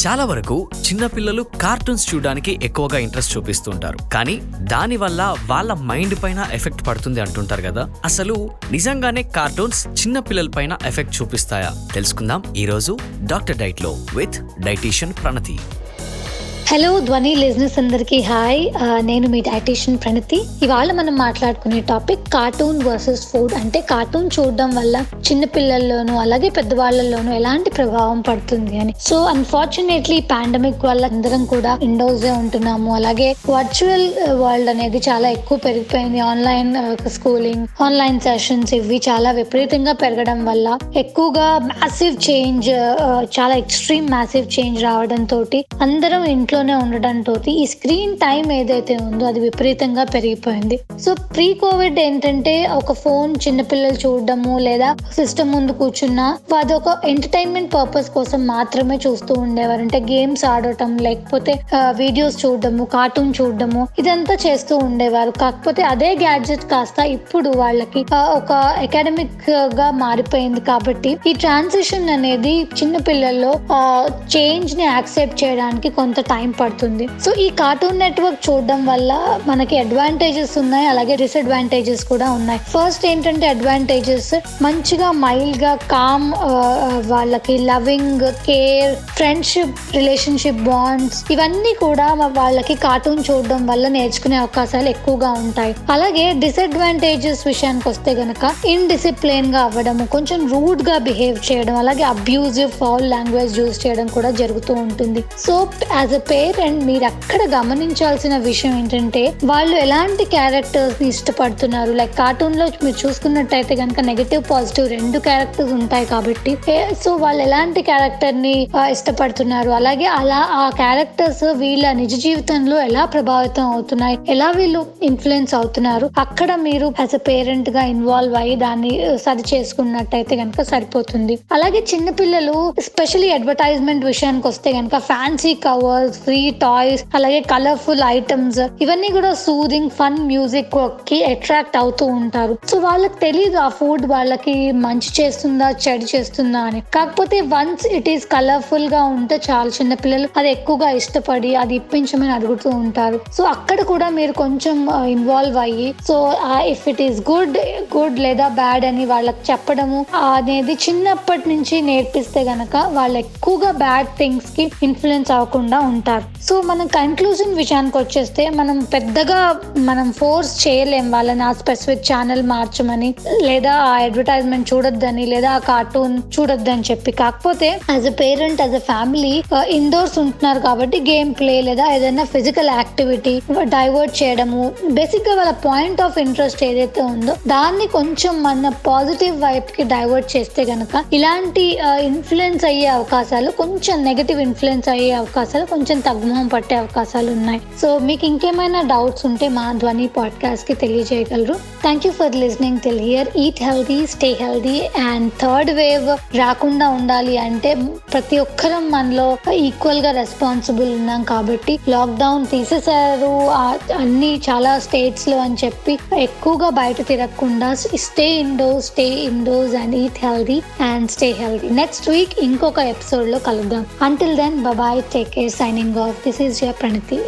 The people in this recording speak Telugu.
చాలా వరకు చిన్నపిల్లలు కార్టూన్స్ చూడడానికి ఎక్కువగా ఇంట్రెస్ట్ చూపిస్తుంటారు. కానీ దానివల్ల వాళ్ళ మైండ్ పైన ఎఫెక్ట్ పడుతుంది అంటుంటారు కదా. అసలు నిజంగానే కార్టూన్స్ చిన్న పిల్లల పైన ఎఫెక్ట్ చూపిస్తాయా? తెలుసుకుందాం ఈరోజు డాక్టర్ డైట్లో విత్ డైటీషియన్ ప్రణతి. హలో ధ్వని లిజినెస్ అందరికీ. హాయ్ uh, నేను మీ డైటీషియన్ ప్రణతి. ఇవాళ మనం మాట్లాడుకునే టాపిక్ కార్టూన్ వర్సెస్ ఫుడ్ అంటే కార్టూన్ చూడడం వల్ల చిన్న పిల్లల్లోనూ అలాగే పెద్దవాళ్ళలోనూ ఎలాంటి ప్రభావం పడుతుంది అని. సో అన్ఫార్చునేట్లీ పాండమిక్ వల్ల అందరం కూడా ఇండోర్స్ ఉంటున్నాము. అలాగే వర్చువల్ వరల్డ్ uh, అనేది చాలా ఎక్కువ పెరిగిపోయింది. ఆన్లైన్ స్కూలింగ్ ఆన్లైన్ సెషన్స్ ఇవి చాలా విపరీతంగా పెరగడం వల్ల ఎక్కువగా మ్యాసివ్ చేంజ్ uh, చాలా ఎక్స్ట్రీమ్ మ్యాసివ్ చేంజ్ రావడంతో అందరం ఇంట్లో ఇంట్లోనే ఉండడంతో ఈ స్క్రీన్ టైం ఏదైతే ఉందో అది విపరీతంగా పెరిగిపోయింది. సో ప్రీ కోవిడ్ ఏంటంటే ఒక ఫోన్ చిన్నపిల్లలు చూడడము లేదా సిస్టమ్ ముందు కూర్చున్నా ఒక ఎంటర్టైన్మెంట్ పర్పస్ కోసం మాత్రమే చూస్తూ ఉండేవారు. అంటే గేమ్స్ ఆడటం లేకపోతే వీడియోస్ చూడడము కార్టూన్ చూడడము ఇదంతా చేస్తూ ఉండేవారు. కాకపోతే అదే గ్యాడ్జెట్ కాస్త ఇప్పుడు వాళ్ళకి ఒక అకాడమిక్గా మారిపోయింది కాబట్టి ఈ ట్రాన్సిషన్ అనేది చిన్న పిల్లల్లో చేంజ్ని యాక్సెప్ట్ చేయడానికి కొంత టైం పడుతుంది. సో ఈ కార్టూన్ నెట్వర్క్ చూడడం వల్ల మనకి అడ్వాంటేజెస్ ఉన్నాయి అలాగే డిసడ్వాంటేజెస్ కూడా ఉన్నాయి. ఫస్ట్ ఏంటంటే అడ్వాంటేజెస్ మంచిగా మైల్డ్గా కామ్ వాళ్ళకి loving care friendship relationship bonds ఇవన్నీ కూడా వాళ్ళకి కార్టూన్ చూడడం వల్ల నేర్చుకునే అవకాశాలు ఎక్కువగా ఉంటాయి. అలాగే డిసడ్వాంటేజెస్ విషయానికి వస్తే గనక ఇన్డిసిప్లిన్గా అవ్వడము కొంచెం రూడ్గా బిహేవ్ చేయడం అలాగే అబ్యూజివ్ ఫౌల్ లాంగ్వేజ్ యూజ్ చేయడం కూడా జరుగుతూ ఉంటుంది. సో యాజ్ అ పేరెంట్ మీరు అక్కడ గమనించాల్సిన విషయం ఏంటంటే వాళ్ళు ఎలాంటి క్యారెక్టర్స్ని ఇష్టపడుతున్నారు? లైక్ కార్టూన్లో మీరు చూసుకున్నట్టయితే కనుక నెగిటివ్ పాజిటివ్ రెండు క్యారెక్టర్స్ ఉంటాయి కాబట్టి సో వాళ్ళు ఎలాంటి క్యారెక్టర్ని ఇష్టపడుతున్నారు? అలాగే అలా ఆ క్యారెక్టర్స్ వీళ్ళ నిజ జీవితంలో ఎలా ప్రభావితం అవుతున్నాయి? ఎలా వీళ్ళు ఇన్ఫ్లుయెన్స్ అవుతున్నారు? అక్కడ మీరు యాజ్ అ పేరెంట్గా ఇన్వాల్వ్ అయ్యి దాన్ని సరి చేసుకున్నట్టయితే కనుక సరిపోతుంది. అలాగే చిన్నపిల్లలు స్పెషలీ అడ్వర్టైజ్మెంట్ విషయానికి వస్తే కనుక ఫ్యాన్సీ కవర్స్ స్వీట్ టాయ్స్ అలాగే కలర్ఫుల్ ఐటమ్స్ ఇవన్నీ కూడా సూదింగ్ ఫన్ మ్యూజిక్కి అట్రాక్ట్ అవుతూ ఉంటారు. సో వాళ్ళకి తెలియదు ఆ ఫుడ్ వాళ్ళకి మంచి చేస్తుందా చెడు చేస్తుందా అని. కాకపోతే వన్స్ ఇట్ ఈస్ కలర్ఫుల్గా ఉంటే చాలా చిన్న పిల్లలు అది ఎక్కువగా ఇష్టపడి అది ఇప్పించమని అడుగుతూ ఉంటారు. సో అక్కడ కూడా మీరు కొంచెం ఇన్వాల్వ్ అయ్యి so if it is good good లేదా బ్యాడ్ అని వాళ్ళకి చెప్పడము అనేది చిన్నప్పటి నుంచి నేర్పిస్తే గనక వాళ్ళు ఎక్కువగా బ్యాడ్ థింగ్స్కి ఇన్ఫ్లుయెన్స్ అవ్వకుండా ఉంటారు. సో మనం కన్క్లూజన్ విషయానికి వచ్చేస్తే మనం పెద్దగా మనం ఫోర్స్ చేయలేం వాళ్ళని ఆ స్పెసిఫిక్ ఛానల్ మార్చమని లేదా ఆ అడ్వర్టైజ్మెంట్ చూడొద్దని లేదా ఆ కార్టూన్ చూడొద్దని చెప్పి. కాకపోతే as a parent as a family indoors ఉంటున్నారు కాబట్టి గేమ్ ప్లే లేదా ఏదైనా ఫిజికల్ యాక్టివిటీ డైవర్ట్ చేయడము బేసిక్గా వాళ్ళ పాయింట్ ఆఫ్ ఇంట్రెస్ట్ ఏదైతే ఉందో దాన్ని కొంచెం మన పాజిటివ్ వైపు కి డైవర్ట్ చేస్తే గనక ఇలాంటి ఇన్ఫ్లుయెన్స్ అయ్యే అవకాశాలు కొంచెం నెగటివ్ ఇన్ఫ్లుయెన్స్ అయ్యే అవకాశాలు కొంచెం తగ్గుమం పట్టే అవకాశాలు ఉన్నాయి సో మీకు ఇంకేమైనా డౌట్స్ ఉంటే మా ధ్వని పాడ్కాస్ట్ కి తెలియజేయగలరు thank you for listening till here eat healthy stay healthy and third wave రాకుండా ఉండాలి అంటే ప్రతి ఒక్కరం మనలో ఈక్వల్ గా రెస్పాన్సిబుల్ ఉన్నాం కాబట్టి లాక్డౌన్ తీసేశారు ఆ- అన్ని చాలా స్టేట్స్ లో అని చెప్పి ఎక్కువగా బయట తిరగకుండా stay indoors stay indoors and eat healthy and stay healthy next week ఇంకొక ఎపిసోడ్ లో కలుద్దాం until then bye take care signing off this is your Pranathi